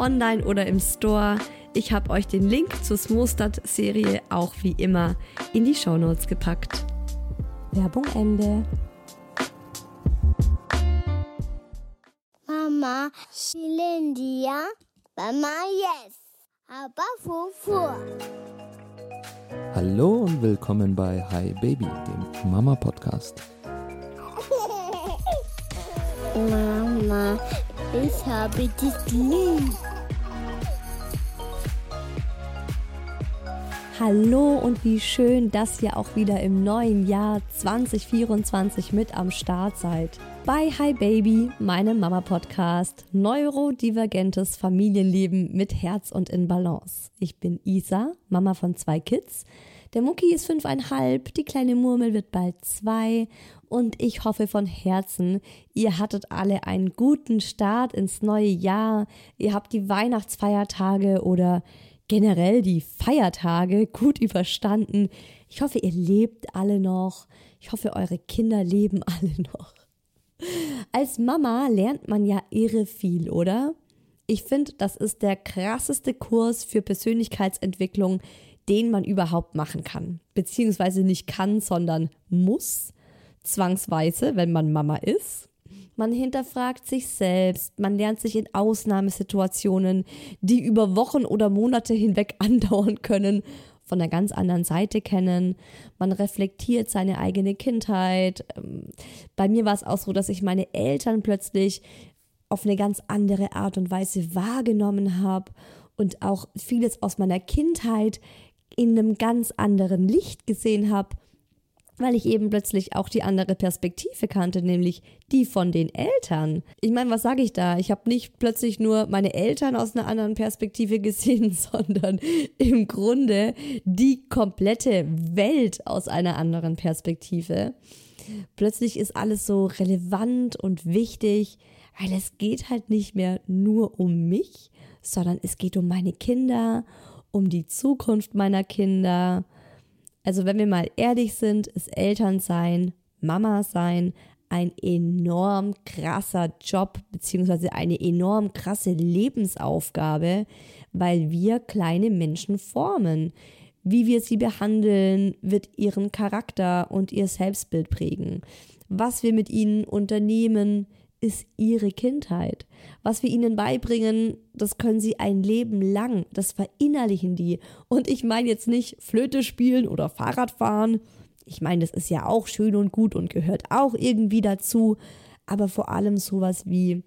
online oder im Store. Ich habe euch den Link zur Smostad-Serie auch wie immer in die Shownotes gepackt. Werbung Ende. Mama, Shilindia, Mama, yes, aber Fufu. Hallo und willkommen bei Hi Baby, dem Mama Podcast. Mama, ich habe dich lieb. Hallo und wie schön, dass ihr auch wieder im neuen Jahr 2024 mit am Start seid. Bei Hi Baby, meinem Mama-Podcast, neurodivergentes Familienleben mit Herz und in Balance. Ich bin Isa, Mama von zwei Kids. Der Mucki ist fünfeinhalb, die kleine Murmel wird bald zwei und ich hoffe von Herzen, ihr hattet alle einen guten Start ins neue Jahr. Ihr habt die Weihnachtsfeiertage oder generell die Feiertage gut überstanden. Ich hoffe, ihr lebt alle noch. Ich hoffe, eure Kinder leben alle noch. Als Mama lernt man ja irre viel, oder? Ich finde, das ist der krasseste Kurs für Persönlichkeitsentwicklung, den man überhaupt machen kann. Beziehungsweise nicht kann, sondern muss. Zwangsweise, wenn man Mama ist. Man hinterfragt sich selbst, man lernt sich in Ausnahmesituationen, die über Wochen oder Monate hinweg andauern können, von einer ganz anderen Seite kennen. Man reflektiert seine eigene Kindheit. Ähm, bei mir war es auch so, dass ich meine Eltern plötzlich auf eine ganz andere Art und Weise wahrgenommen habe und auch vieles aus meiner Kindheit in einem ganz anderen Licht gesehen habe weil ich eben plötzlich auch die andere Perspektive kannte, nämlich die von den Eltern. Ich meine, was sage ich da? Ich habe nicht plötzlich nur meine Eltern aus einer anderen Perspektive gesehen, sondern im Grunde die komplette Welt aus einer anderen Perspektive. Plötzlich ist alles so relevant und wichtig, weil es geht halt nicht mehr nur um mich, sondern es geht um meine Kinder, um die Zukunft meiner Kinder, also wenn wir mal ehrlich sind, ist Elternsein, Mama sein ein enorm krasser Job beziehungsweise eine enorm krasse Lebensaufgabe, weil wir kleine Menschen formen. Wie wir sie behandeln, wird ihren Charakter und ihr Selbstbild prägen. Was wir mit ihnen unternehmen, ist ihre Kindheit. Was wir ihnen beibringen, das können sie ein Leben lang, das verinnerlichen die. Und ich meine jetzt nicht Flöte spielen oder Fahrrad fahren. Ich meine, das ist ja auch schön und gut und gehört auch irgendwie dazu. Aber vor allem sowas wie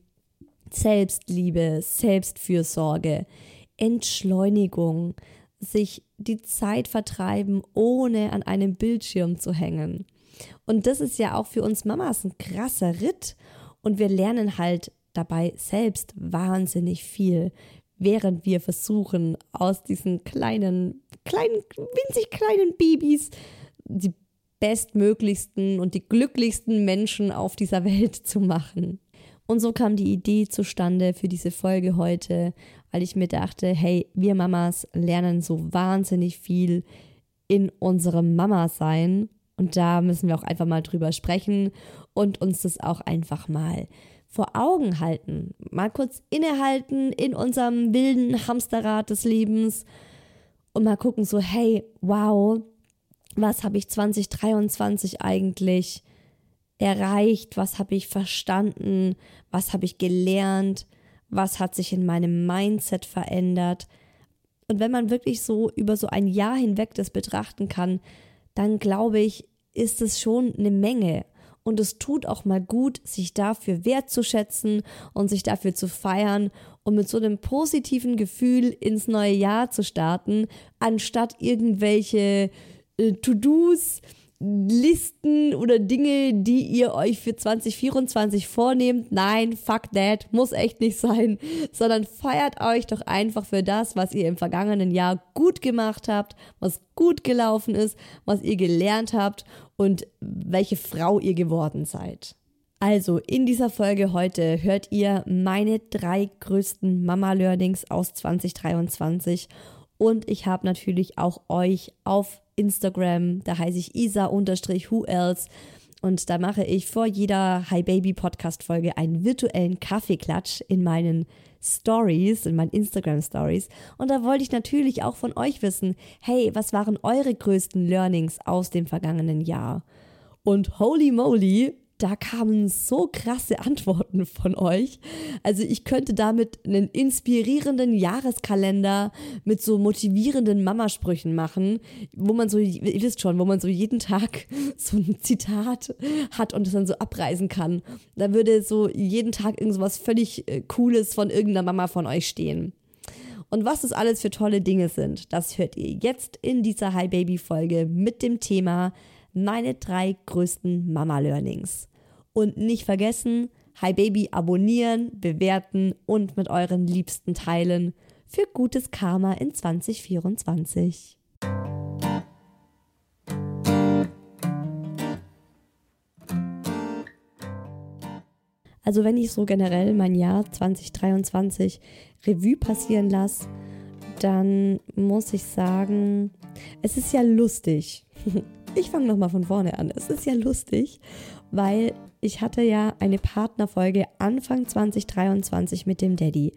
Selbstliebe, Selbstfürsorge, Entschleunigung, sich die Zeit vertreiben, ohne an einem Bildschirm zu hängen. Und das ist ja auch für uns Mamas ein krasser Ritt. Und wir lernen halt dabei selbst wahnsinnig viel. während wir versuchen, aus diesen kleinen, kleinen, winzig kleinen Babys die bestmöglichsten und die glücklichsten Menschen auf dieser Welt zu machen. Und so kam die Idee zustande für diese Folge heute, weil ich mir dachte, hey, wir Mamas lernen so wahnsinnig viel in unserem Mama-Sein. Und da müssen wir auch einfach mal drüber sprechen und uns das auch einfach mal vor Augen halten. Mal kurz innehalten in unserem wilden Hamsterrad des Lebens und mal gucken, so, hey, wow, was habe ich 2023 eigentlich erreicht? Was habe ich verstanden? Was habe ich gelernt? Was hat sich in meinem Mindset verändert? Und wenn man wirklich so über so ein Jahr hinweg das betrachten kann, dann glaube ich, ist es schon eine Menge. Und es tut auch mal gut, sich dafür wertzuschätzen und sich dafür zu feiern und mit so einem positiven Gefühl ins neue Jahr zu starten, anstatt irgendwelche äh, To-Dos, Listen oder Dinge, die ihr euch für 2024 vornehmt. Nein, fuck that, muss echt nicht sein, sondern feiert euch doch einfach für das, was ihr im vergangenen Jahr gut gemacht habt, was gut gelaufen ist, was ihr gelernt habt und welche Frau ihr geworden seid. Also, in dieser Folge heute hört ihr meine drei größten Mama-Learnings aus 2023 und ich habe natürlich auch euch auf Instagram, da heiße ich isa-who else und da mache ich vor jeder Hi Baby Podcast Folge einen virtuellen Kaffeeklatsch in meinen Stories, in meinen Instagram Stories. Und da wollte ich natürlich auch von euch wissen, hey, was waren eure größten Learnings aus dem vergangenen Jahr? Und holy moly, da kamen so krasse Antworten von euch. Also ich könnte damit einen inspirierenden Jahreskalender mit so motivierenden Mamasprüchen machen, wo man so, ihr wisst schon, wo man so jeden Tag so ein Zitat hat und es dann so abreisen kann. Da würde so jeden Tag irgend so was völlig äh, Cooles von irgendeiner Mama von euch stehen. Und was das alles für tolle Dinge sind, das hört ihr jetzt in dieser Hi Baby Folge mit dem Thema meine drei größten Mama-Learnings. Und nicht vergessen, Hi Baby abonnieren, bewerten und mit euren Liebsten teilen für gutes Karma in 2024. Also wenn ich so generell mein Jahr 2023 Revue passieren lasse, dann muss ich sagen, es ist ja lustig. Ich fange nochmal von vorne an. Es ist ja lustig, weil ich hatte ja eine Partnerfolge Anfang 2023 mit dem Daddy.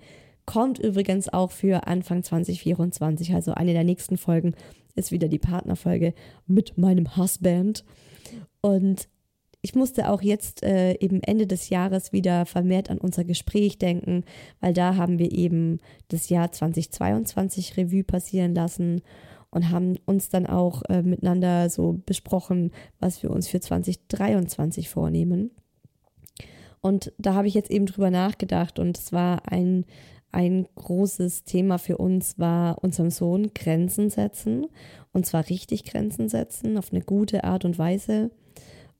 Kommt übrigens auch für Anfang 2024, also eine der nächsten Folgen ist wieder die Partnerfolge mit meinem Husband. Und ich musste auch jetzt äh, eben Ende des Jahres wieder vermehrt an unser Gespräch denken, weil da haben wir eben das Jahr 2022 Revue passieren lassen und haben uns dann auch äh, miteinander so besprochen, was wir uns für 2023 vornehmen. Und da habe ich jetzt eben drüber nachgedacht und es war ein, ein großes Thema für uns, war unserem Sohn Grenzen setzen und zwar richtig Grenzen setzen auf eine gute Art und Weise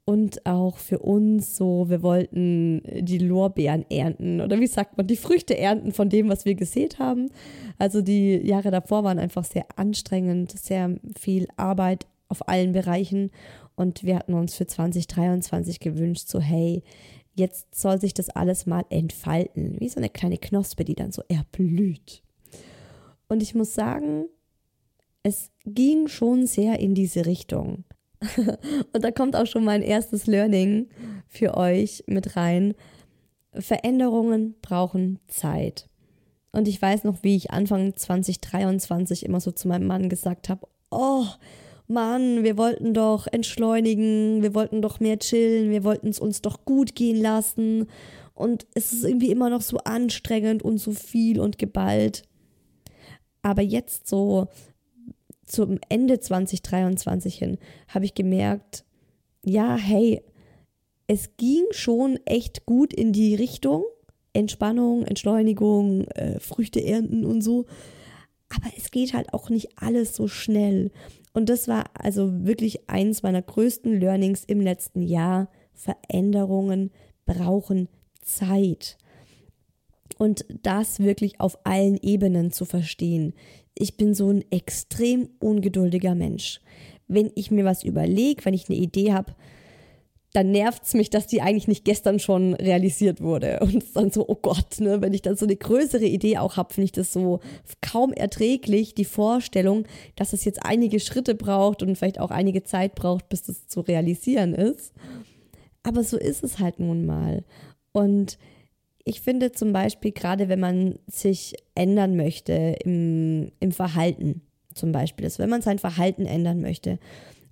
und auch für uns so, wir wollten die Lorbeeren ernten oder wie sagt man, die Früchte ernten von dem, was wir gesät haben. Also die Jahre davor waren einfach sehr anstrengend, sehr viel Arbeit auf allen Bereichen und wir hatten uns für 2023 gewünscht, so hey, jetzt soll sich das alles mal entfalten, wie so eine kleine Knospe, die dann so erblüht. Und ich muss sagen, es ging schon sehr in diese Richtung. Und da kommt auch schon mein erstes Learning für euch mit rein. Veränderungen brauchen Zeit. Und ich weiß noch, wie ich Anfang 2023 immer so zu meinem Mann gesagt habe, oh Mann, wir wollten doch entschleunigen, wir wollten doch mehr chillen, wir wollten es uns doch gut gehen lassen. Und es ist irgendwie immer noch so anstrengend und so viel und geballt. Aber jetzt so zum Ende 2023 hin habe ich gemerkt, ja, hey, es ging schon echt gut in die Richtung. Entspannung, Entschleunigung, äh, Früchte ernten und so. Aber es geht halt auch nicht alles so schnell. Und das war also wirklich eins meiner größten Learnings im letzten Jahr. Veränderungen brauchen Zeit. Und das wirklich auf allen Ebenen zu verstehen. Ich bin so ein extrem ungeduldiger Mensch. Wenn ich mir was überlege, wenn ich eine Idee habe, dann nervt es mich, dass die eigentlich nicht gestern schon realisiert wurde. Und dann so, oh Gott, ne, wenn ich dann so eine größere Idee auch habe, finde ich das so kaum erträglich, die Vorstellung, dass es jetzt einige Schritte braucht und vielleicht auch einige Zeit braucht, bis das zu realisieren ist. Aber so ist es halt nun mal. Und ich finde zum Beispiel, gerade wenn man sich ändern möchte im, im Verhalten, zum Beispiel, ist, wenn man sein Verhalten ändern möchte,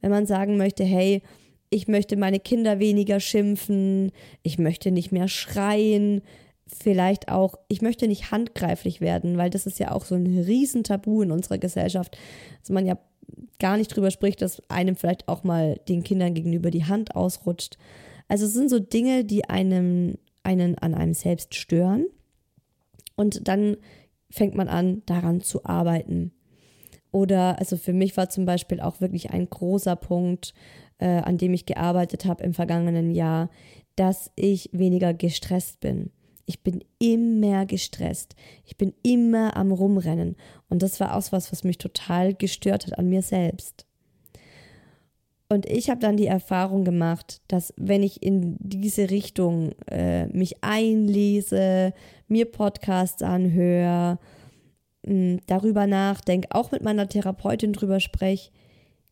wenn man sagen möchte, hey, ich möchte meine Kinder weniger schimpfen, ich möchte nicht mehr schreien, vielleicht auch, ich möchte nicht handgreiflich werden, weil das ist ja auch so ein Riesentabu in unserer Gesellschaft, dass man ja gar nicht drüber spricht, dass einem vielleicht auch mal den Kindern gegenüber die Hand ausrutscht. Also es sind so Dinge, die einem einen an einem selbst stören. Und dann fängt man an, daran zu arbeiten. Oder, also für mich war zum Beispiel auch wirklich ein großer Punkt, äh, an dem ich gearbeitet habe im vergangenen Jahr, dass ich weniger gestresst bin. Ich bin immer gestresst. Ich bin immer am Rumrennen. Und das war auch was, was mich total gestört hat an mir selbst. Und ich habe dann die Erfahrung gemacht, dass wenn ich in diese Richtung äh, mich einlese, mir Podcasts anhöre, hm, darüber nachdenke, auch mit meiner Therapeutin drüber spreche,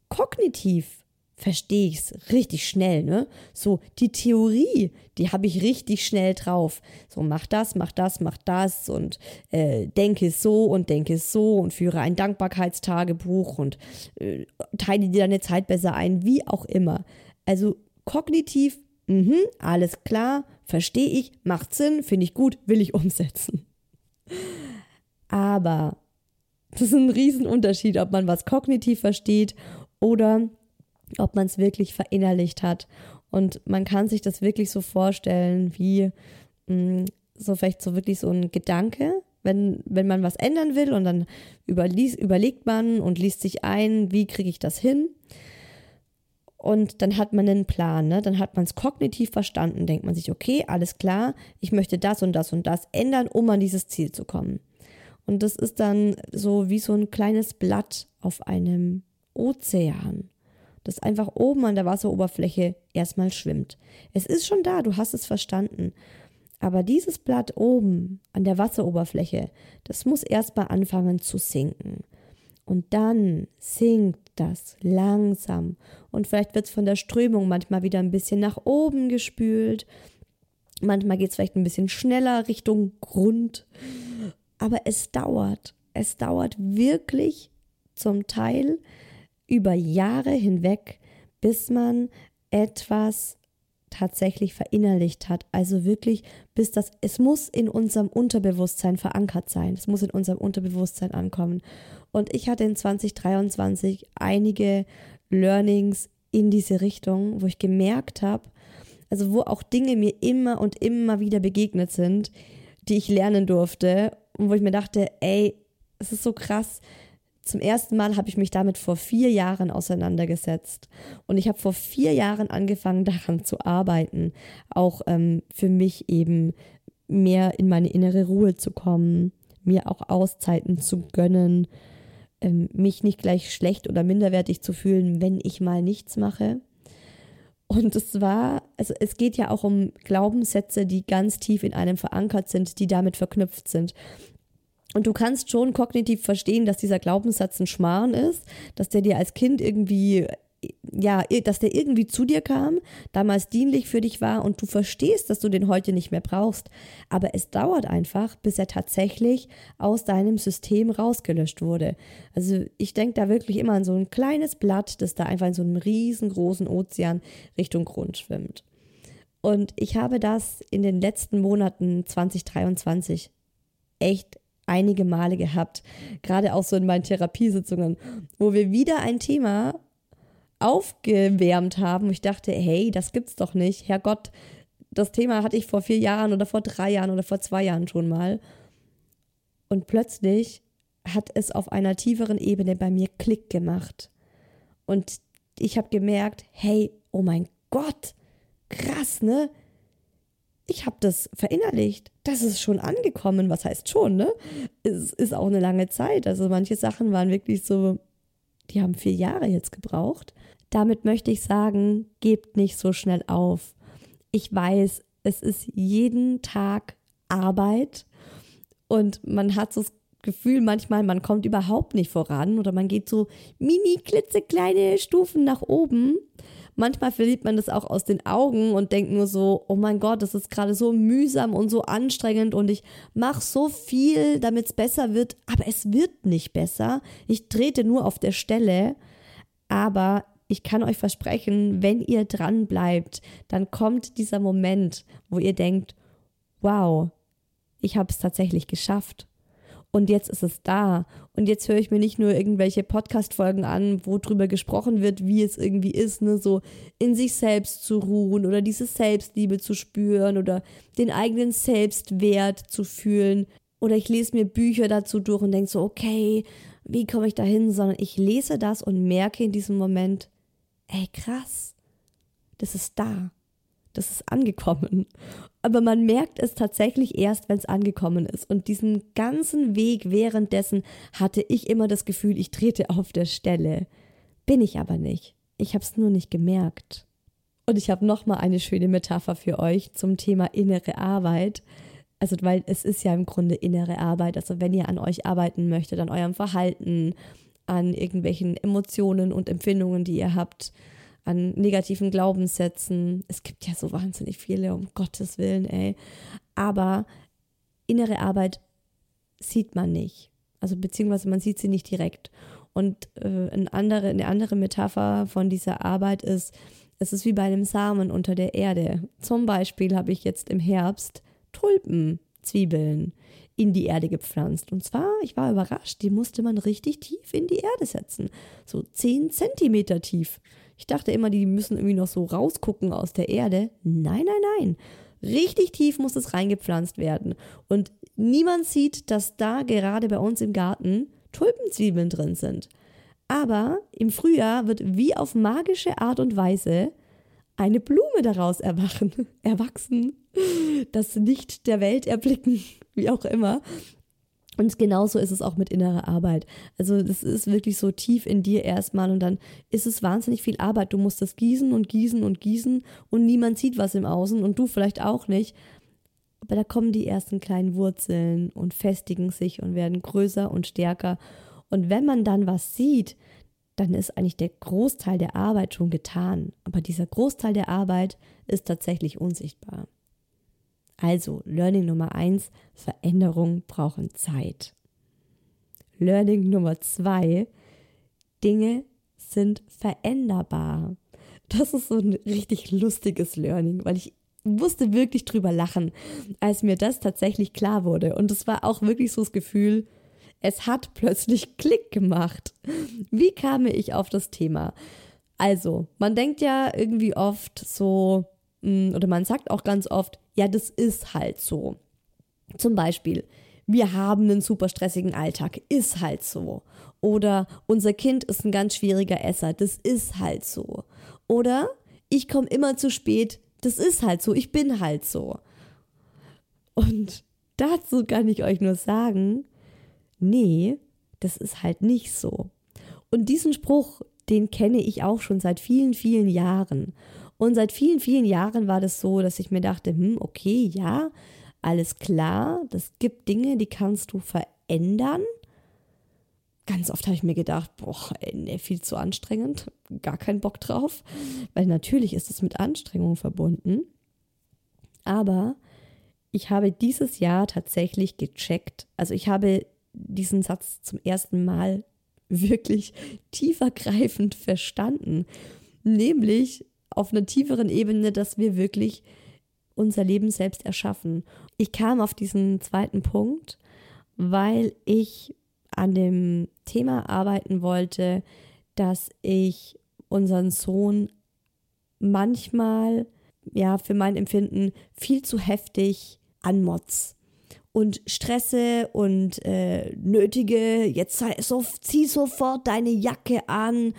kognitiv verstehe ich es richtig schnell, ne? So, die Theorie, die habe ich richtig schnell drauf. So, mach das, mach das, mach das und äh, denke so und denke so und führe ein Dankbarkeitstagebuch und äh, teile dir deine Zeit besser ein, wie auch immer. Also kognitiv, mh, alles klar, verstehe ich, macht Sinn, finde ich gut, will ich umsetzen. Aber das ist ein Riesenunterschied, ob man was kognitiv versteht oder ob man es wirklich verinnerlicht hat. Und man kann sich das wirklich so vorstellen, wie mh, mm, so vielleicht so wirklich so ein Gedanke, wenn, wenn man was ändern will und dann überlies, überlegt man und liest sich ein, wie kriege ich das hin? Und dann hat man einen Plan, ne? dann hat man es kognitiv verstanden, denkt man sich, okay, alles klar, ich möchte das und das und das ändern, um an dieses Ziel zu kommen. Und das ist dann so wie so ein kleines Blatt auf einem Ozean das einfach oben an der Wasseroberfläche erstmal schwimmt. Es ist schon da, du hast es verstanden. Aber dieses Blatt oben an der Wasseroberfläche, das muss erstmal anfangen zu sinken. Und dann sinkt das langsam. Und vielleicht wird es von der Strömung manchmal wieder ein bisschen nach oben gespült. Manchmal geht es vielleicht ein bisschen schneller Richtung Grund. Aber es dauert. Es dauert wirklich zum Teil über Jahre hinweg, bis man etwas tatsächlich verinnerlicht hat. Also wirklich, bis das, es muss in unserem Unterbewusstsein verankert sein. Es muss in unserem Unterbewusstsein ankommen. Und ich hatte in 2023 einige Learnings in diese Richtung, wo ich gemerkt habe, also wo auch Dinge mir immer und immer wieder begegnet sind, die ich lernen durfte und wo ich mir dachte, ey, es ist so krass, zum ersten Mal habe ich mich damit vor vier Jahren auseinandergesetzt. Und ich habe vor vier Jahren angefangen, daran zu arbeiten. Auch ähm, für mich eben mehr in meine innere Ruhe zu kommen, mir auch Auszeiten zu gönnen, ähm, mich nicht gleich schlecht oder minderwertig zu fühlen, wenn ich mal nichts mache. Und es war, also es geht ja auch um Glaubenssätze, die ganz tief in einem verankert sind, die damit verknüpft sind. Und du kannst schon kognitiv verstehen, dass dieser Glaubenssatz ein Schmarrn ist, dass der dir als Kind irgendwie, ja, dass der irgendwie zu dir kam, damals dienlich für dich war und du verstehst, dass du den heute nicht mehr brauchst. Aber es dauert einfach, bis er tatsächlich aus deinem System rausgelöscht wurde. Also ich denke da wirklich immer an so ein kleines Blatt, das da einfach in so einem riesengroßen Ozean Richtung Grund schwimmt. Und ich habe das in den letzten Monaten 2023 echt einige Male gehabt, gerade auch so in meinen Therapiesitzungen, wo wir wieder ein Thema aufgewärmt haben. Ich dachte, hey, das gibt's doch nicht. Herrgott, das Thema hatte ich vor vier Jahren oder vor drei Jahren oder vor zwei Jahren schon mal. Und plötzlich hat es auf einer tieferen Ebene bei mir Klick gemacht. Und ich habe gemerkt, hey, oh mein Gott, krass, ne? Ich habe das verinnerlicht. Das ist schon angekommen. Was heißt schon, ne? Es ist auch eine lange Zeit. Also manche Sachen waren wirklich so, die haben vier Jahre jetzt gebraucht. Damit möchte ich sagen, gebt nicht so schnell auf. Ich weiß, es ist jeden Tag Arbeit und man hat so das Gefühl manchmal, man kommt überhaupt nicht voran oder man geht so mini klitzekleine Stufen nach oben manchmal verliert man das auch aus den Augen und denkt nur so, oh mein Gott, das ist gerade so mühsam und so anstrengend und ich mache so viel, damit es besser wird, aber es wird nicht besser. Ich trete nur auf der Stelle, aber ich kann euch versprechen, wenn ihr dran bleibt, dann kommt dieser Moment, wo ihr denkt, wow, ich habe es tatsächlich geschafft und jetzt ist es da. Und jetzt höre ich mir nicht nur irgendwelche Podcast-Folgen an, wo drüber gesprochen wird, wie es irgendwie ist, ne, so in sich selbst zu ruhen oder diese Selbstliebe zu spüren oder den eigenen Selbstwert zu fühlen. Oder ich lese mir Bücher dazu durch und denke so, okay, wie komme ich da hin? Sondern ich lese das und merke in diesem Moment, ey, krass, das ist da das ist angekommen. Aber man merkt es tatsächlich erst, wenn es angekommen ist. Und diesen ganzen Weg währenddessen hatte ich immer das Gefühl, ich trete auf der Stelle. Bin ich aber nicht. Ich habe es nur nicht gemerkt. Und ich habe nochmal eine schöne Metapher für euch zum Thema innere Arbeit. Also, weil es ist ja im Grunde innere Arbeit. Also, wenn ihr an euch arbeiten möchtet, an eurem Verhalten, an irgendwelchen Emotionen und Empfindungen, die ihr habt, an negativen Glaubenssätzen. Es gibt ja so wahnsinnig viele, um Gottes Willen, ey. Aber innere Arbeit sieht man nicht. Also beziehungsweise man sieht sie nicht direkt. Und äh, eine, andere, eine andere Metapher von dieser Arbeit ist, es ist wie bei einem Samen unter der Erde. Zum Beispiel habe ich jetzt im Herbst Tulpenzwiebeln in die Erde gepflanzt. Und zwar, ich war überrascht, die musste man richtig tief in die Erde setzen. So 10 Zentimeter tief. Ich dachte immer, die müssen irgendwie noch so rausgucken aus der Erde. Nein, nein, nein. Richtig tief muss es reingepflanzt werden. Und niemand sieht, dass da gerade bei uns im Garten Tulpenzwiebeln drin sind. Aber im Frühjahr wird wie auf magische Art und Weise eine Blume daraus erwachen, erwachsen, das Licht der Welt erblicken, wie auch immer. Und genauso ist es auch mit innerer Arbeit. Also das ist wirklich so tief in dir erstmal und dann ist es wahnsinnig viel Arbeit. Du musst das gießen und gießen und gießen und niemand sieht was im Außen und du vielleicht auch nicht. Aber da kommen die ersten kleinen Wurzeln und festigen sich und werden größer und stärker. Und wenn man dann was sieht, dann ist eigentlich der Großteil der Arbeit schon getan. Aber dieser Großteil der Arbeit ist tatsächlich unsichtbar. Also Learning Nummer eins, Veränderungen brauchen Zeit. Learning Nummer zwei, Dinge sind veränderbar. Das ist so ein richtig lustiges Learning, weil ich musste wirklich drüber lachen, als mir das tatsächlich klar wurde. Und es war auch wirklich so das Gefühl, es hat plötzlich Klick gemacht. Wie kam ich auf das Thema? Also, man denkt ja irgendwie oft so, mm, oder man sagt auch ganz oft, ja, das ist halt so. Zum Beispiel, wir haben einen super stressigen Alltag, ist halt so. Oder unser Kind ist ein ganz schwieriger Esser, das ist halt so. Oder ich komme immer zu spät, das ist halt so, ich bin halt so. Und dazu kann ich euch nur sagen, nee, das ist halt nicht so. Und diesen Spruch, den kenne ich auch schon seit vielen, vielen Jahren. Und seit vielen, vielen Jahren war das so, dass ich mir dachte, hm, okay, ja, alles klar, das gibt Dinge, die kannst du verändern. Ganz oft habe ich mir gedacht, boah, nee, viel zu anstrengend, gar keinen Bock drauf, weil natürlich ist es mit Anstrengung verbunden. Aber ich habe dieses Jahr tatsächlich gecheckt, also ich habe diesen Satz zum ersten Mal wirklich tiefergreifend verstanden. Nämlich, auf einer tieferen Ebene, dass wir wirklich unser Leben selbst erschaffen. Ich kam auf diesen zweiten Punkt, weil ich an dem Thema arbeiten wollte, dass ich unseren Sohn manchmal, ja, für mein Empfinden viel zu heftig anmotz und stresse und äh, nötige, jetzt sei, so, zieh sofort deine Jacke an,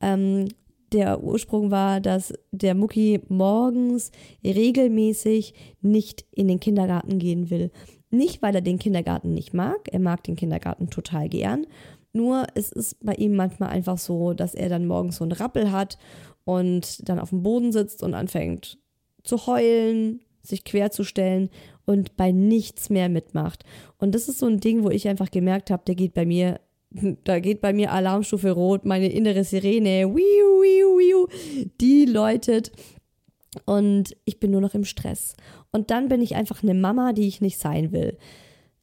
ähm, der Ursprung war, dass der Mucki morgens regelmäßig nicht in den Kindergarten gehen will. Nicht, weil er den Kindergarten nicht mag, er mag den Kindergarten total gern, nur es ist bei ihm manchmal einfach so, dass er dann morgens so einen Rappel hat und dann auf dem Boden sitzt und anfängt zu heulen, sich querzustellen und bei nichts mehr mitmacht. Und das ist so ein Ding, wo ich einfach gemerkt habe, der geht bei mir, da geht bei mir Alarmstufe rot, meine innere Sirene, wiu, wiu, wiu, die läutet und ich bin nur noch im Stress. Und dann bin ich einfach eine Mama, die ich nicht sein will.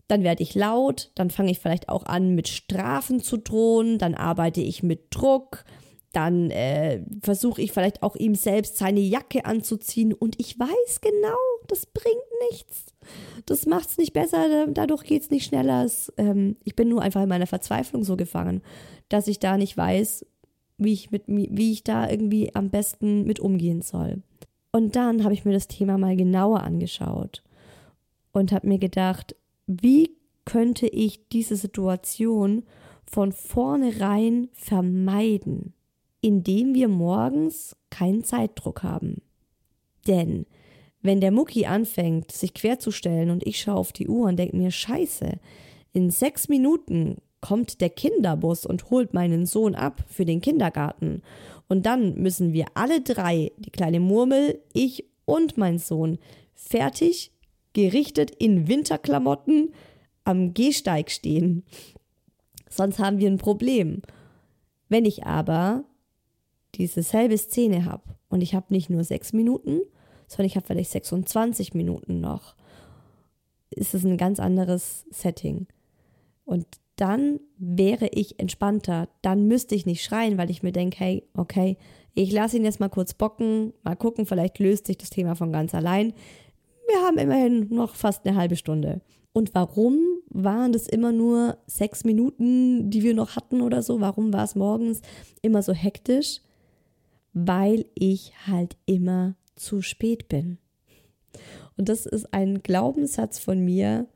Dann werde ich laut, dann fange ich vielleicht auch an, mit Strafen zu drohen, dann arbeite ich mit Druck, dann äh, versuche ich vielleicht auch ihm selbst seine Jacke anzuziehen und ich weiß genau, das bringt nichts. Das macht es nicht besser, dadurch geht es nicht schneller. Es, ähm, ich bin nur einfach in meiner Verzweiflung so gefangen, dass ich da nicht weiß, wie ich, mit, wie ich da irgendwie am besten mit umgehen soll. Und dann habe ich mir das Thema mal genauer angeschaut und habe mir gedacht, wie könnte ich diese Situation von vornherein vermeiden? indem wir morgens keinen Zeitdruck haben. Denn wenn der Mucki anfängt, sich querzustellen und ich schaue auf die Uhr und denke mir, scheiße, in sechs Minuten kommt der Kinderbus und holt meinen Sohn ab für den Kindergarten. Und dann müssen wir alle drei, die kleine Murmel, ich und mein Sohn, fertig, gerichtet in Winterklamotten am Gehsteig stehen. Sonst haben wir ein Problem. Wenn ich aber diese selbe Szene habe und ich habe nicht nur sechs Minuten, sondern ich habe vielleicht 26 Minuten noch, ist es ein ganz anderes Setting. Und dann wäre ich entspannter. Dann müsste ich nicht schreien, weil ich mir denke, hey, okay, ich lasse ihn jetzt mal kurz bocken, mal gucken, vielleicht löst sich das Thema von ganz allein. Wir haben immerhin noch fast eine halbe Stunde. Und warum waren das immer nur sechs Minuten, die wir noch hatten oder so? Warum war es morgens immer so hektisch? weil ich halt immer zu spät bin. Und das ist ein Glaubenssatz von mir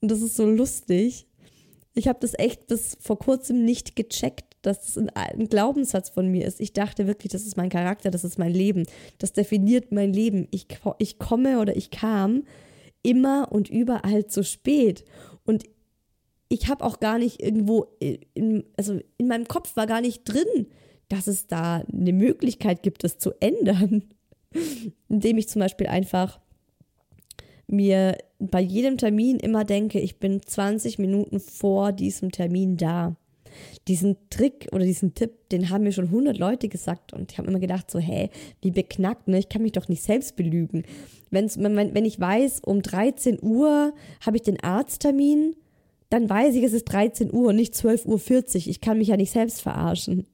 und das ist so lustig. Ich habe das echt bis vor kurzem nicht gecheckt, dass das ein, Glaubenssatz von mir ist. Ich dachte wirklich, das ist mein Charakter, das ist mein Leben. Das definiert mein Leben. Ich, ich komme oder ich kam immer und überall zu spät. Und ich habe auch gar nicht irgendwo, in, also in meinem Kopf war gar nicht drin, dass es da eine Möglichkeit gibt, es zu ändern. Indem ich zum Beispiel einfach mir bei jedem Termin immer denke, ich bin 20 Minuten vor diesem Termin da. Diesen Trick oder diesen Tipp, den haben mir schon 100 Leute gesagt und ich habe immer gedacht so, hä, wie beknackt, ne? Ich kann mich doch nicht selbst belügen. Wenn's, wenn, wenn ich weiß, um 13 Uhr habe ich den Arzttermin, dann weiß ich, es ist 13 Uhr und nicht 12.40 Uhr. Ich kann mich ja nicht selbst verarschen.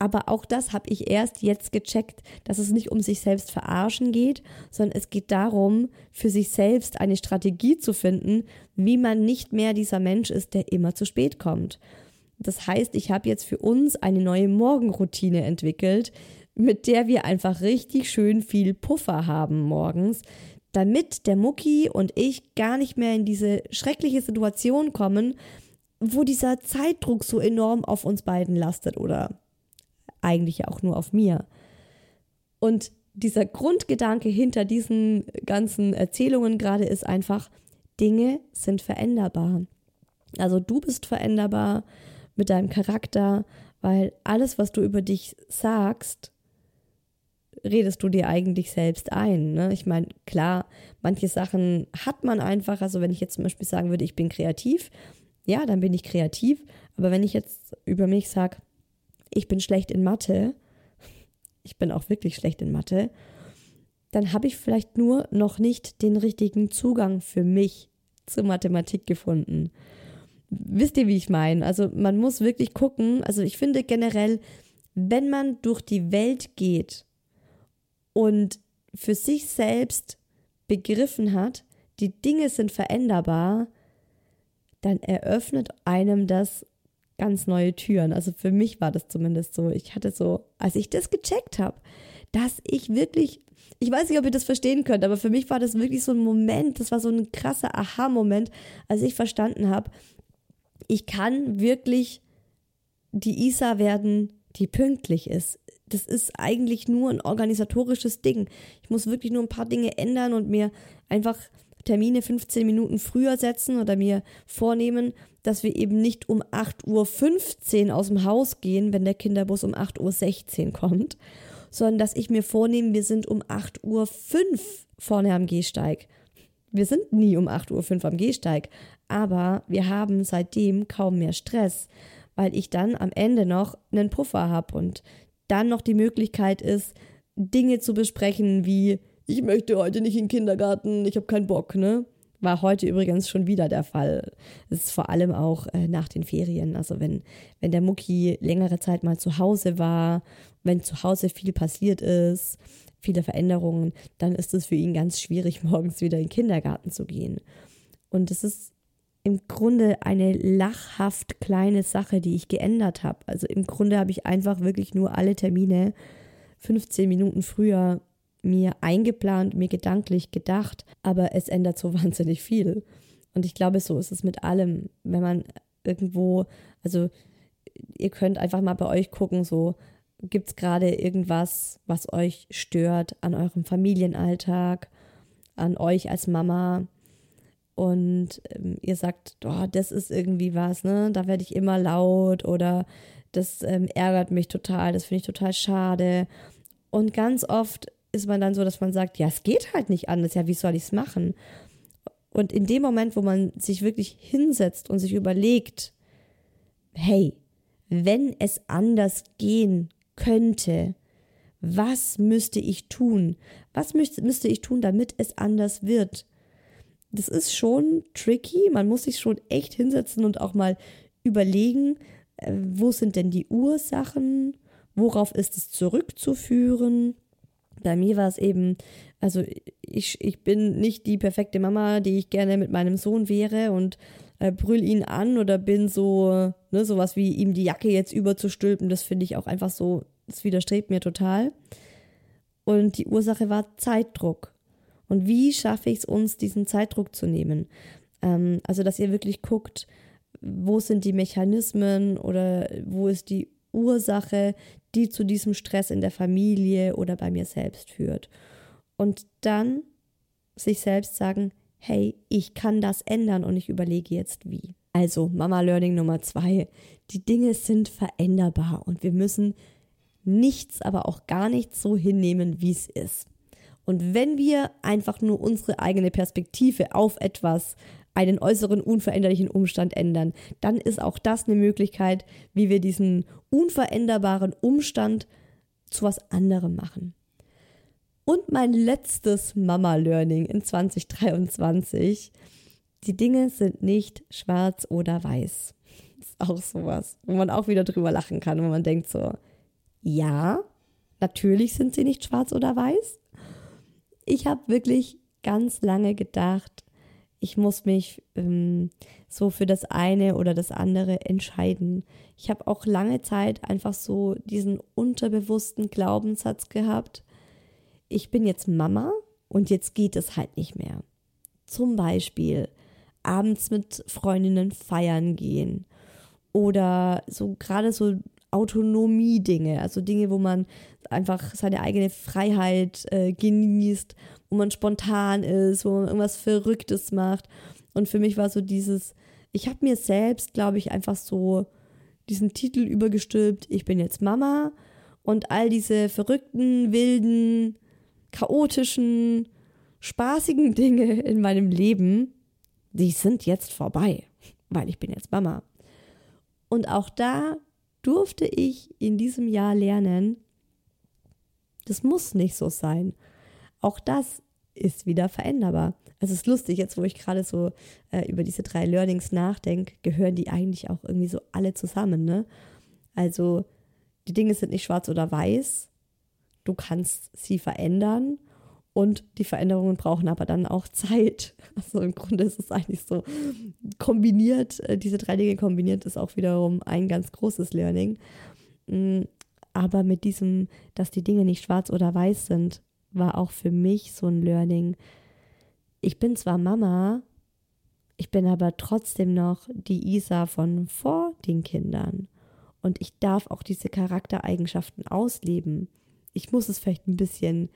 Aber auch das habe ich erst jetzt gecheckt, dass es nicht um sich selbst verarschen geht, sondern es geht darum, für sich selbst eine Strategie zu finden, wie man nicht mehr dieser Mensch ist, der immer zu spät kommt. Das heißt, ich habe jetzt für uns eine neue Morgenroutine entwickelt, mit der wir einfach richtig schön viel Puffer haben morgens, damit der Mucki und ich gar nicht mehr in diese schreckliche Situation kommen, wo dieser Zeitdruck so enorm auf uns beiden lastet oder eigentlich ja auch nur auf mir. Und dieser Grundgedanke hinter diesen ganzen Erzählungen gerade ist einfach, Dinge sind veränderbar. Also du bist veränderbar mit deinem Charakter, weil alles, was du über dich sagst, redest du dir eigentlich selbst ein. Ne? Ich meine, klar, manche Sachen hat man einfach. Also wenn ich jetzt zum Beispiel sagen würde, ich bin kreativ, ja, dann bin ich kreativ. Aber wenn ich jetzt über mich sage, ich bin schlecht in Mathe, ich bin auch wirklich schlecht in Mathe, dann habe ich vielleicht nur noch nicht den richtigen Zugang für mich zur Mathematik gefunden. Wisst ihr, wie ich meine? Also man muss wirklich gucken, also ich finde generell, wenn man durch die Welt geht und für sich selbst begriffen hat, die Dinge sind veränderbar, dann eröffnet einem das ganz neue Türen. Also für mich war das zumindest so. Ich hatte so, als ich das gecheckt habe, dass ich wirklich, ich weiß nicht, ob ihr das verstehen könnt, aber für mich war das wirklich so ein Moment, das war so ein krasser Aha-Moment, als ich verstanden habe, ich kann wirklich die Isa werden, die pünktlich ist, das ist eigentlich nur ein organisatorisches Ding. Ich muss wirklich nur ein paar Dinge ändern und mir einfach Termine 15 Minuten früher setzen oder mir vornehmen, dass wir eben nicht um 8.15 Uhr aus dem Haus gehen, wenn der Kinderbus um 8.16 Uhr kommt, sondern dass ich mir vornehme, wir sind um 8.05 Uhr vorne am Gehsteig. Wir sind nie um 8.05 Uhr am Gehsteig, aber wir haben seitdem kaum mehr Stress, weil ich dann am Ende noch einen Puffer habe und dann noch die Möglichkeit ist, Dinge zu besprechen wie ich möchte heute nicht in den Kindergarten, ich habe keinen Bock, ne? War heute übrigens schon wieder der Fall. Es ist vor allem auch äh, nach den Ferien. Also wenn, wenn der Mucki längere Zeit mal zu Hause war, wenn zu Hause viel passiert ist, viele Veränderungen, dann ist es für ihn ganz schwierig, morgens wieder in den Kindergarten zu gehen. Und es ist im Grunde eine lachhaft kleine Sache, die ich geändert habe. Also im Grunde habe ich einfach wirklich nur alle Termine 15 Minuten früher mir eingeplant, mir gedanklich gedacht, aber es ändert so wahnsinnig viel. Und ich glaube, so ist es mit allem, wenn man irgendwo, also ihr könnt einfach mal bei euch gucken, so gibt es gerade irgendwas, was euch stört an eurem Familienalltag, an euch als Mama und ähm, ihr sagt, oh, das ist irgendwie was, ne? Da werde ich immer laut oder das ähm, ärgert mich total, das finde ich total schade. Und ganz oft ist man dann so, dass man sagt, ja, es geht halt nicht anders, ja, wie soll ich es machen? Und in dem Moment, wo man sich wirklich hinsetzt und sich überlegt, hey, wenn es anders gehen könnte, was müsste ich tun? Was müsste, ich tun, damit es anders wird? Das ist schon tricky. Man muss sich schon echt hinsetzen und auch mal überlegen, äh, wo sind denn die Ursachen? Worauf ist es zurückzuführen? Bei mir war es eben, also ich, ich bin nicht die perfekte Mama, die ich gerne mit meinem Sohn wäre und äh, brüll ihn an oder bin so, ne, sowas wie ihm die Jacke jetzt überzustülpen, das finde ich auch einfach so, das widerstrebt mir total. Und die Ursache war Zeitdruck. Und wie schaffe ich es uns, diesen Zeitdruck zu nehmen? Ähm, also, dass ihr wirklich guckt, wo sind die Mechanismen oder wo ist die Ursache, die zu diesem Stress in der Familie oder bei mir selbst führt. Und dann sich selbst sagen, hey, ich kann das ändern und ich überlege jetzt wie. Also Mama Learning Nummer zwei, die Dinge sind veränderbar und wir müssen nichts, aber auch gar nichts so hinnehmen, wie es ist. Und wenn wir einfach nur unsere eigene Perspektive auf etwas einen äußeren unveränderlichen Umstand ändern, dann ist auch das eine Möglichkeit, wie wir diesen unveränderbaren Umstand zu was anderem machen. Und mein letztes Mama-Learning in 2023. Die Dinge sind nicht schwarz oder weiß. Ist auch sowas, wo man auch wieder drüber lachen kann, wo man denkt so, ja, natürlich sind sie nicht schwarz oder weiß. Ich habe wirklich ganz lange gedacht, ich muss mich ähm, so für das eine oder das andere entscheiden. Ich habe auch lange Zeit einfach so diesen unterbewussten Glaubenssatz gehabt, ich bin jetzt Mama und jetzt geht es halt nicht mehr. Zum Beispiel abends mit Freundinnen feiern gehen oder so gerade so Autonomie-Dinge, also Dinge, wo man einfach seine eigene Freiheit äh, genießt wo man spontan ist, wo man irgendwas Verrücktes macht. Und für mich war so dieses, ich habe mir selbst, glaube ich, einfach so diesen Titel übergestülpt, ich bin jetzt Mama und all diese verrückten, wilden, chaotischen, spaßigen Dinge in meinem Leben, die sind jetzt vorbei, weil ich bin jetzt Mama. Und auch da durfte ich in diesem Jahr lernen, das muss nicht so sein. Auch das ist wieder veränderbar. Es ist lustig, jetzt wo ich gerade so äh, über diese drei Learnings nachdenke, gehören die eigentlich auch irgendwie so alle zusammen. Ne? Also die Dinge sind nicht schwarz oder weiß. Du kannst sie verändern und die Veränderungen brauchen aber dann auch Zeit. Also im Grunde ist es eigentlich so kombiniert, äh, diese drei Dinge kombiniert ist auch wiederum ein ganz großes Learning. Mm, aber mit diesem, dass die Dinge nicht schwarz oder weiß sind, war auch für mich so ein Learning. Ich bin zwar Mama, ich bin aber trotzdem noch die Isa von vor den Kindern. Und ich darf auch diese Charaktereigenschaften ausleben. Ich muss es vielleicht ein bisschen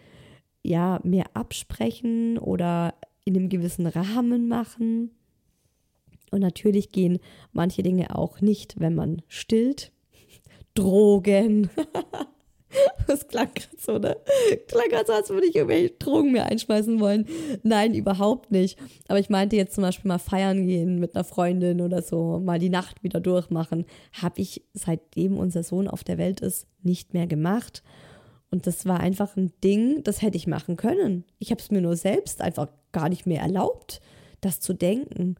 ja, mehr absprechen oder in einem gewissen Rahmen machen. Und natürlich gehen manche Dinge auch nicht, wenn man stillt. Drogen. Das klang gerade so, ne? Klang gerade so, als würde ich irgendwelche Drogen mir einschmeißen wollen. Nein, überhaupt nicht. Aber ich meinte jetzt zum Beispiel mal feiern gehen mit einer Freundin oder so, mal die Nacht wieder durchmachen. Habe ich seitdem unser Sohn auf der Welt ist nicht mehr gemacht. Und das war einfach ein Ding, das hätte ich machen können. Ich habe es mir nur selbst einfach gar nicht mehr erlaubt, das zu denken.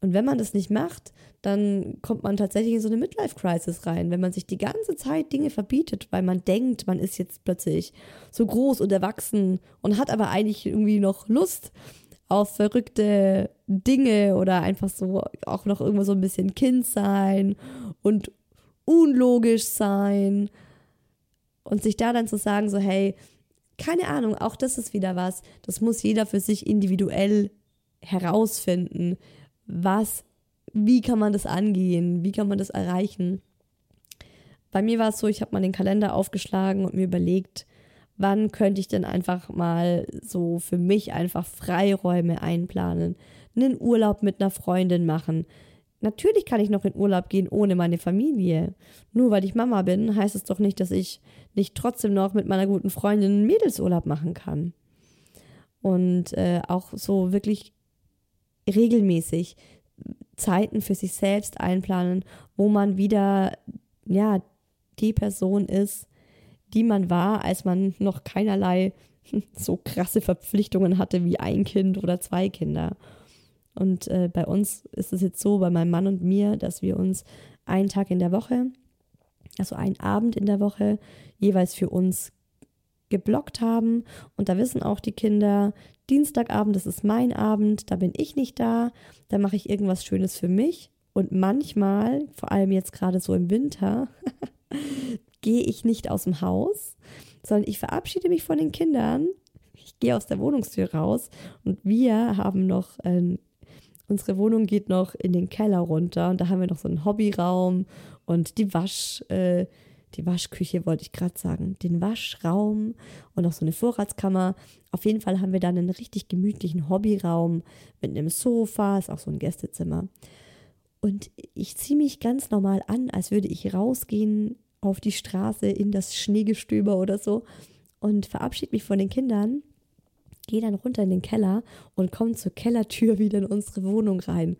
Und wenn man das nicht macht, dann kommt man tatsächlich in so eine Midlife-Crisis rein, wenn man sich die ganze Zeit Dinge verbietet, weil man denkt, man ist jetzt plötzlich so groß und erwachsen und hat aber eigentlich irgendwie noch Lust auf verrückte Dinge oder einfach so auch noch irgendwo so ein bisschen Kind sein und unlogisch sein. Und sich da dann zu sagen, so hey, keine Ahnung, auch das ist wieder was, das muss jeder für sich individuell herausfinden was, wie kann man das angehen, wie kann man das erreichen. Bei mir war es so, ich habe mal den Kalender aufgeschlagen und mir überlegt, wann könnte ich denn einfach mal so für mich einfach Freiräume einplanen, einen Urlaub mit einer Freundin machen. Natürlich kann ich noch in Urlaub gehen ohne meine Familie. Nur weil ich Mama bin, heißt es doch nicht, dass ich nicht trotzdem noch mit meiner guten Freundin einen Mädelsurlaub machen kann. Und äh, auch so wirklich regelmäßig Zeiten für sich selbst einplanen, wo man wieder, ja, die Person ist, die man war, als man noch keinerlei so krasse Verpflichtungen hatte wie ein Kind oder zwei Kinder. Und äh, bei uns ist es jetzt so, bei meinem Mann und mir, dass wir uns einen Tag in der Woche, also einen Abend in der Woche, jeweils für uns geblockt haben. Und da wissen auch die Kinder, Dienstagabend, das ist mein Abend, da bin ich nicht da, da mache ich irgendwas Schönes für mich. Und manchmal, vor allem jetzt gerade so im Winter, gehe ich nicht aus dem Haus, sondern ich verabschiede mich von den Kindern. Ich gehe aus der Wohnungstür raus und wir haben noch, äh, unsere Wohnung geht noch in den Keller runter und da haben wir noch so einen Hobbyraum und die Wasch, äh, die Waschküche wollte ich gerade sagen, den Waschraum und noch so eine Vorratskammer. Auf jeden Fall haben wir dann einen richtig gemütlichen Hobbyraum mit einem Sofa, ist auch so ein Gästezimmer. Und ich ziehe mich ganz normal an, als würde ich rausgehen auf die Straße in das Schneegestöber oder so und verabschiede mich von den Kindern, gehe dann runter in den Keller und komme zur Kellertür wieder in unsere Wohnung rein.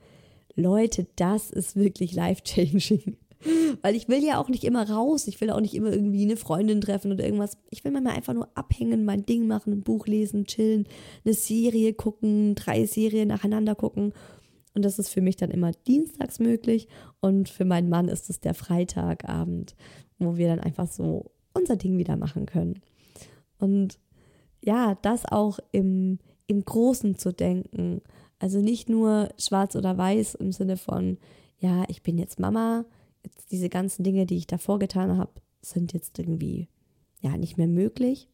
Leute, das ist wirklich life-changing. Weil ich will ja auch nicht immer raus. Ich will auch nicht immer irgendwie eine Freundin treffen oder irgendwas. Ich will manchmal einfach nur abhängen, mein Ding machen, ein Buch lesen, chillen, eine Serie gucken, drei Serien nacheinander gucken. Und das ist für mich dann immer dienstags möglich. Und für meinen Mann ist es der Freitagabend, wo wir dann einfach so unser Ding wieder machen können. Und ja, das auch im, im Großen zu denken. Also nicht nur schwarz oder weiß im Sinne von, ja, ich bin jetzt Mama, diese ganzen Dinge, die ich davor getan habe, sind jetzt irgendwie ja nicht mehr möglich,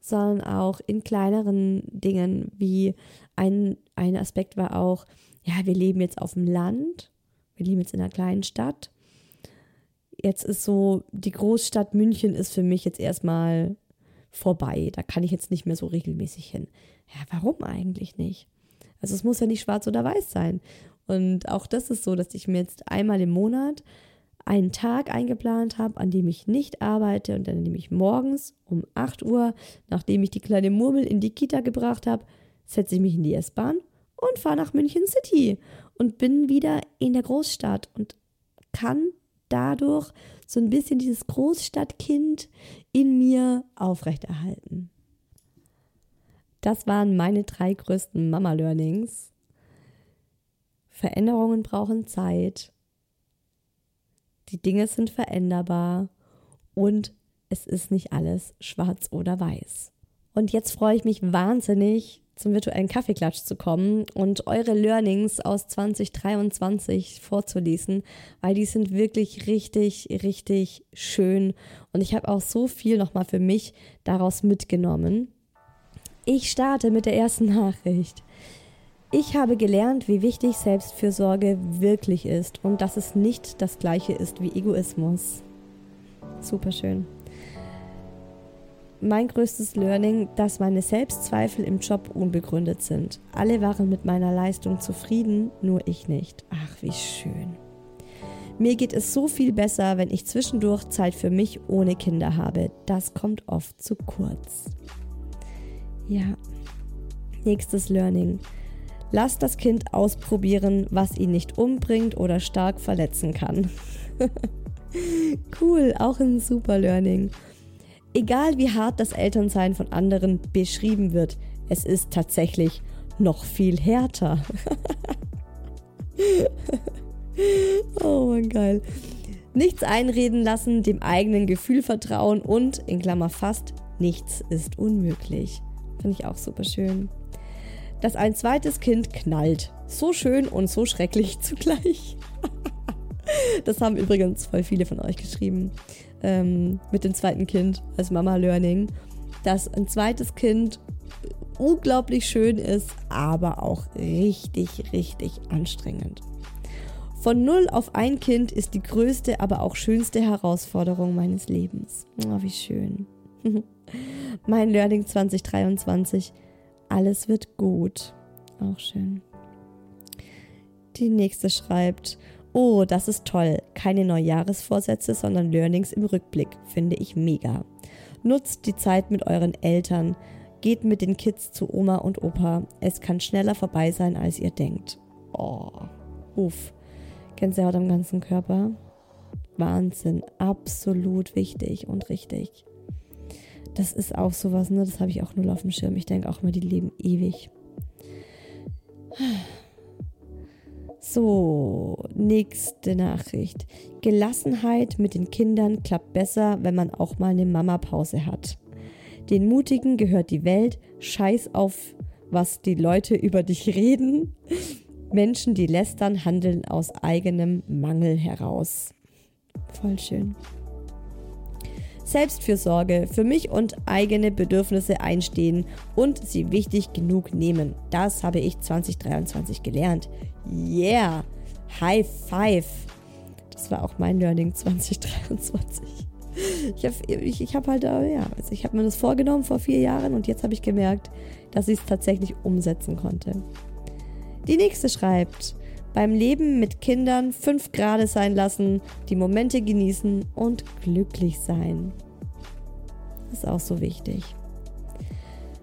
sondern auch in kleineren Dingen, wie ein, ein Aspekt war auch, ja, wir leben jetzt auf dem Land, wir leben jetzt in einer kleinen Stadt. Jetzt ist so, die Großstadt München ist für mich jetzt erstmal vorbei. Da kann ich jetzt nicht mehr so regelmäßig hin. Ja, warum eigentlich nicht? Also es muss ja nicht schwarz oder weiß sein. Und auch das ist so, dass ich mir jetzt einmal im Monat einen Tag eingeplant habe, an dem ich nicht arbeite und an dem ich morgens um 8 Uhr, nachdem ich die kleine Murmel in die Kita gebracht habe, setze ich mich in die S-Bahn und fahre nach München City und bin wieder in der Großstadt und kann dadurch so ein bisschen dieses Großstadtkind in mir aufrechterhalten. Das waren meine drei größten Mama-Learnings Veränderungen brauchen Zeit. Die Dinge sind veränderbar und es ist nicht alles schwarz oder weiß. Und jetzt freue ich mich wahnsinnig, zum virtuellen Kaffeeklatsch zu kommen und eure Learnings aus 2023 vorzulesen, weil die sind wirklich richtig, richtig schön. Und ich habe auch so viel nochmal für mich daraus mitgenommen. Ich starte mit der ersten Nachricht. Ich habe gelernt, wie wichtig Selbstfürsorge wirklich ist und dass es nicht das gleiche ist wie Egoismus. Superschön. Mein größtes Learning, dass meine Selbstzweifel im Job unbegründet sind. Alle waren mit meiner Leistung zufrieden, nur ich nicht. Ach, wie schön. Mir geht es so viel besser, wenn ich zwischendurch Zeit für mich ohne Kinder habe. Das kommt oft zu kurz. Ja. Nächstes Learning. Lass das Kind ausprobieren, was ihn nicht umbringt oder stark verletzen kann. cool, auch ein super Learning. Egal wie hart das Elternsein von anderen beschrieben wird, es ist tatsächlich noch viel härter. oh mein geil. Nichts einreden lassen, dem eigenen Gefühl vertrauen und, in Klammer fast, nichts ist unmöglich. Finde ich auch super schön dass ein zweites Kind knallt. So schön und so schrecklich zugleich. das haben übrigens voll viele von euch geschrieben. Ähm, mit dem zweiten Kind als Mama Learning. Dass ein zweites Kind unglaublich schön ist, aber auch richtig, richtig anstrengend. Von null auf ein Kind ist die größte, aber auch schönste Herausforderung meines Lebens. Oh, wie schön. mein Learning 2023 alles wird gut. Auch schön. Die nächste schreibt, oh, das ist toll. Keine Neujahresvorsätze, sondern Learnings im Rückblick. Finde ich mega. Nutzt die Zeit mit euren Eltern. Geht mit den Kids zu Oma und Opa. Es kann schneller vorbei sein, als ihr denkt. Oh, uff. Gänsehaut am ganzen Körper. Wahnsinn. Absolut wichtig und richtig das ist auch sowas, ne? Das habe ich auch null auf dem Schirm. Ich denke auch immer, die leben ewig. So, nächste Nachricht. Gelassenheit mit den Kindern klappt besser, wenn man auch mal eine Mama-Pause hat. Den Mutigen gehört die Welt. Scheiß auf, was die Leute über dich reden. Menschen, die lästern, handeln aus eigenem Mangel heraus. Voll schön. Selbstfürsorge, für mich und eigene Bedürfnisse einstehen und sie wichtig genug nehmen. Das habe ich 2023 gelernt. Yeah! High Five! Das war auch mein Learning 2023. Ich habe ich, ich hab halt, äh, ja, also ich habe mir das vorgenommen vor vier Jahren und jetzt habe ich gemerkt, dass ich es tatsächlich umsetzen konnte. Die nächste schreibt, beim Leben mit Kindern fünf Grade sein lassen, die Momente genießen und glücklich sein. Das ist auch so wichtig.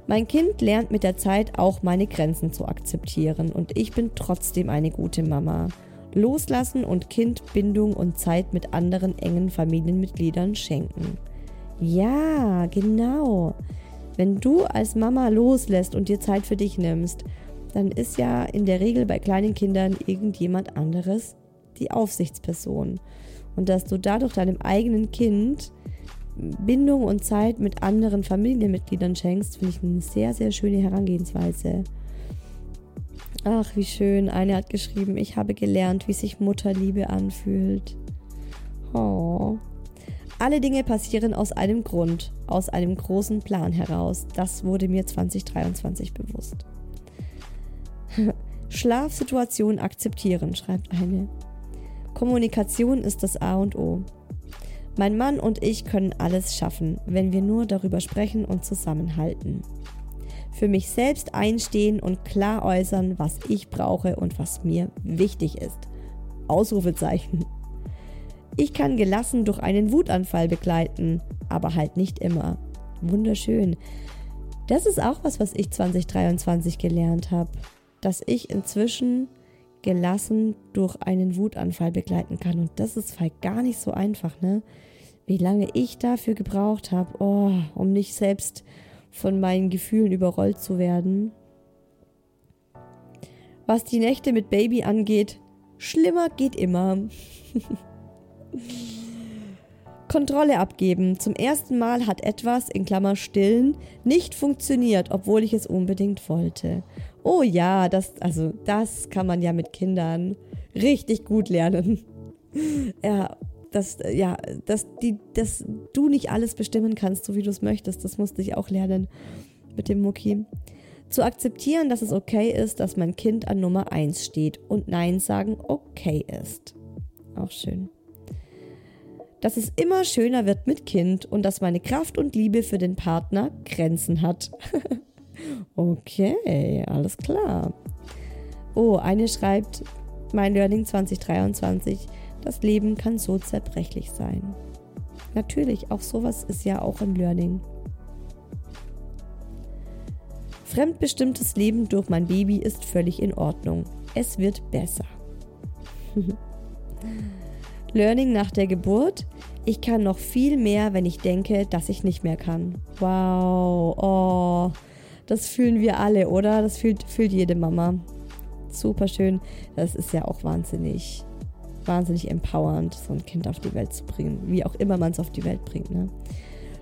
Mein Kind lernt mit der Zeit auch meine Grenzen zu akzeptieren und ich bin trotzdem eine gute Mama. Loslassen und Kind Bindung und Zeit mit anderen engen Familienmitgliedern schenken. Ja, genau. Wenn du als Mama loslässt und dir Zeit für dich nimmst, dann ist ja in der Regel bei kleinen Kindern irgendjemand anderes die Aufsichtsperson. Und dass du dadurch deinem eigenen Kind Bindung und Zeit mit anderen Familienmitgliedern schenkst, finde ich eine sehr, sehr schöne Herangehensweise. Ach, wie schön. Eine hat geschrieben, ich habe gelernt, wie sich Mutterliebe anfühlt. Oh. Alle Dinge passieren aus einem Grund, aus einem großen Plan heraus. Das wurde mir 2023 bewusst. Schlafsituation akzeptieren, schreibt eine. Kommunikation ist das A und O. Mein Mann und ich können alles schaffen, wenn wir nur darüber sprechen und zusammenhalten. Für mich selbst einstehen und klar äußern, was ich brauche und was mir wichtig ist. Ausrufezeichen. Ich kann gelassen durch einen Wutanfall begleiten, aber halt nicht immer. Wunderschön. Das ist auch was, was ich 2023 gelernt habe dass ich inzwischen gelassen durch einen Wutanfall begleiten kann. Und das ist halt gar nicht so einfach, ne? Wie lange ich dafür gebraucht habe, oh, um nicht selbst von meinen Gefühlen überrollt zu werden. Was die Nächte mit Baby angeht, schlimmer geht immer. Kontrolle abgeben. Zum ersten Mal hat etwas, in Klammer stillen, nicht funktioniert, obwohl ich es unbedingt wollte. Oh ja, das, also das kann man ja mit Kindern richtig gut lernen. ja, dass, ja, dass, die, dass du nicht alles bestimmen kannst, so wie du es möchtest, das musste ich auch lernen mit dem Mucki. Zu akzeptieren, dass es okay ist, dass mein Kind an Nummer 1 steht und Nein sagen okay ist. Auch schön. Dass es immer schöner wird mit Kind und dass meine Kraft und Liebe für den Partner Grenzen hat. okay, alles klar. Oh, eine schreibt, mein Learning 2023, das Leben kann so zerbrechlich sein. Natürlich, auch sowas ist ja auch ein Learning. Fremdbestimmtes Leben durch mein Baby ist völlig in Ordnung. Es wird besser. Learning nach der Geburt. Ich kann noch viel mehr, wenn ich denke, dass ich nicht mehr kann. Wow. Oh, das fühlen wir alle, oder? Das fühlt, fühlt jede Mama. Super schön. Das ist ja auch wahnsinnig, wahnsinnig empowernd, so ein Kind auf die Welt zu bringen. Wie auch immer man es auf die Welt bringt. Ne?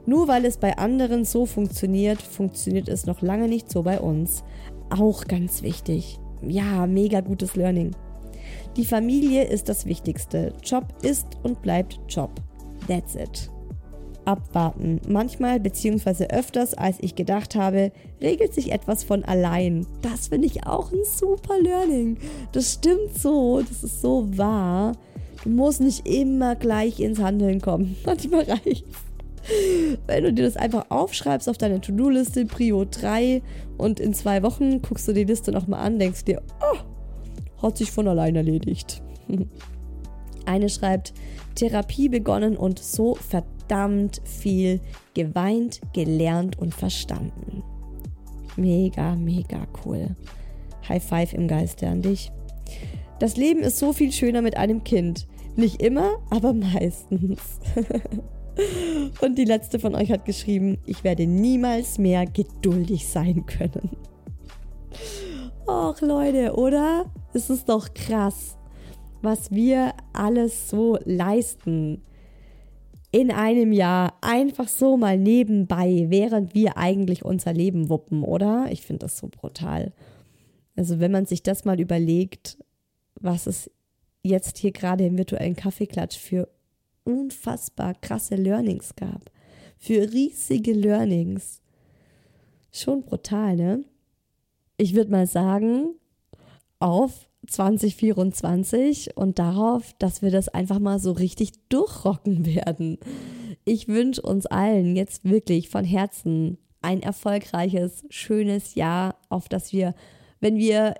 Nur weil es bei anderen so funktioniert, funktioniert es noch lange nicht so bei uns. Auch ganz wichtig. Ja, mega gutes Learning. Die Familie ist das Wichtigste. Job ist und bleibt Job. That's it. Abwarten. Manchmal bzw. öfters, als ich gedacht habe, regelt sich etwas von allein. Das finde ich auch ein super Learning. Das stimmt so, das ist so wahr. Du musst nicht immer gleich ins Handeln kommen. Manchmal reicht's. Wenn du dir das einfach aufschreibst auf deine To-Do-Liste, Prio 3 und in zwei Wochen guckst du die Liste nochmal an, denkst dir, oh, hat sich von allein erledigt. Eine schreibt, Therapie begonnen und so verdammt viel geweint, gelernt und verstanden. Mega, mega cool. High Five im Geiste an dich. Das Leben ist so viel schöner mit einem Kind. Nicht immer, aber meistens. Und die letzte von euch hat geschrieben, ich werde niemals mehr geduldig sein können. Och Leute, oder? Es ist doch krass, was wir alles so leisten. In einem Jahr einfach so mal nebenbei, während wir eigentlich unser Leben wuppen, oder? Ich finde das so brutal. Also wenn man sich das mal überlegt, was es jetzt hier gerade im virtuellen Kaffeeklatsch für unfassbar krasse Learnings gab. Für riesige Learnings. Schon brutal, ne? Ich würde mal sagen, auf 2024 und darauf, dass wir das einfach mal so richtig durchrocken werden. Ich wünsche uns allen jetzt wirklich von Herzen ein erfolgreiches, schönes Jahr, auf das wir, wenn wir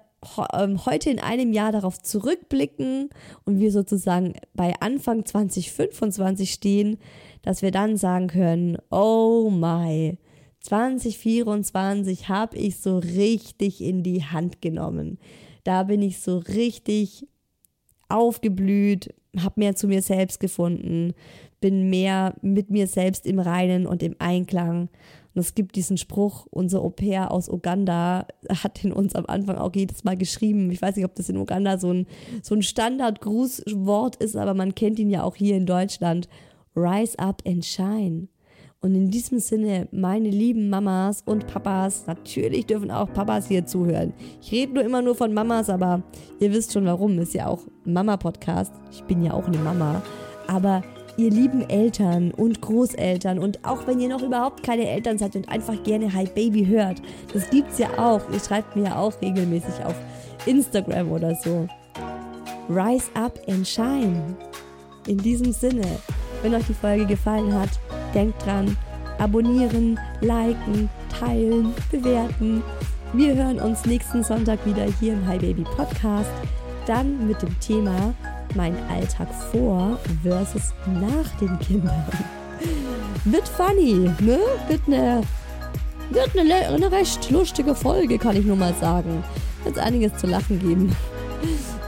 ähm, heute in einem Jahr darauf zurückblicken und wir sozusagen bei Anfang 2025 stehen, dass wir dann sagen können, oh my, 2024 habe ich so richtig in die Hand genommen. Da bin ich so richtig aufgeblüht, habe mehr zu mir selbst gefunden, bin mehr mit mir selbst im Reinen und im Einklang und es gibt diesen Spruch, unser Au-pair aus Uganda hat den uns am Anfang auch jedes Mal geschrieben. Ich weiß nicht, ob das in Uganda so ein, so ein Standard-Grußwort ist, aber man kennt ihn ja auch hier in Deutschland. Rise up and shine. Und in diesem Sinne, meine lieben Mamas und Papas, natürlich dürfen auch Papas hier zuhören. Ich rede nur immer nur von Mamas, aber ihr wisst schon warum. Ist ja auch Mama-Podcast. Ich bin ja auch eine Mama. Aber ihr lieben Eltern und Großeltern und auch wenn ihr noch überhaupt keine Eltern seid und einfach gerne Hi Baby hört, das gibt's ja auch. Ihr schreibt mir ja auch regelmäßig auf Instagram oder so. Rise up and shine. In diesem Sinne, wenn euch die Folge gefallen hat, denkt dran, abonnieren, liken, teilen, bewerten. Wir hören uns nächsten Sonntag wieder hier im Hi Baby Podcast. Dann mit dem Thema mein Alltag vor versus nach den Kindern. Wird funny, ne? Wird eine, wird eine, eine recht lustige Folge, kann ich nur mal sagen. Wird einiges zu lachen geben.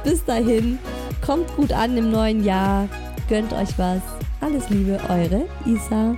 Bis dahin, kommt gut an im neuen Jahr, gönnt euch was. Alles Liebe, eure Isa.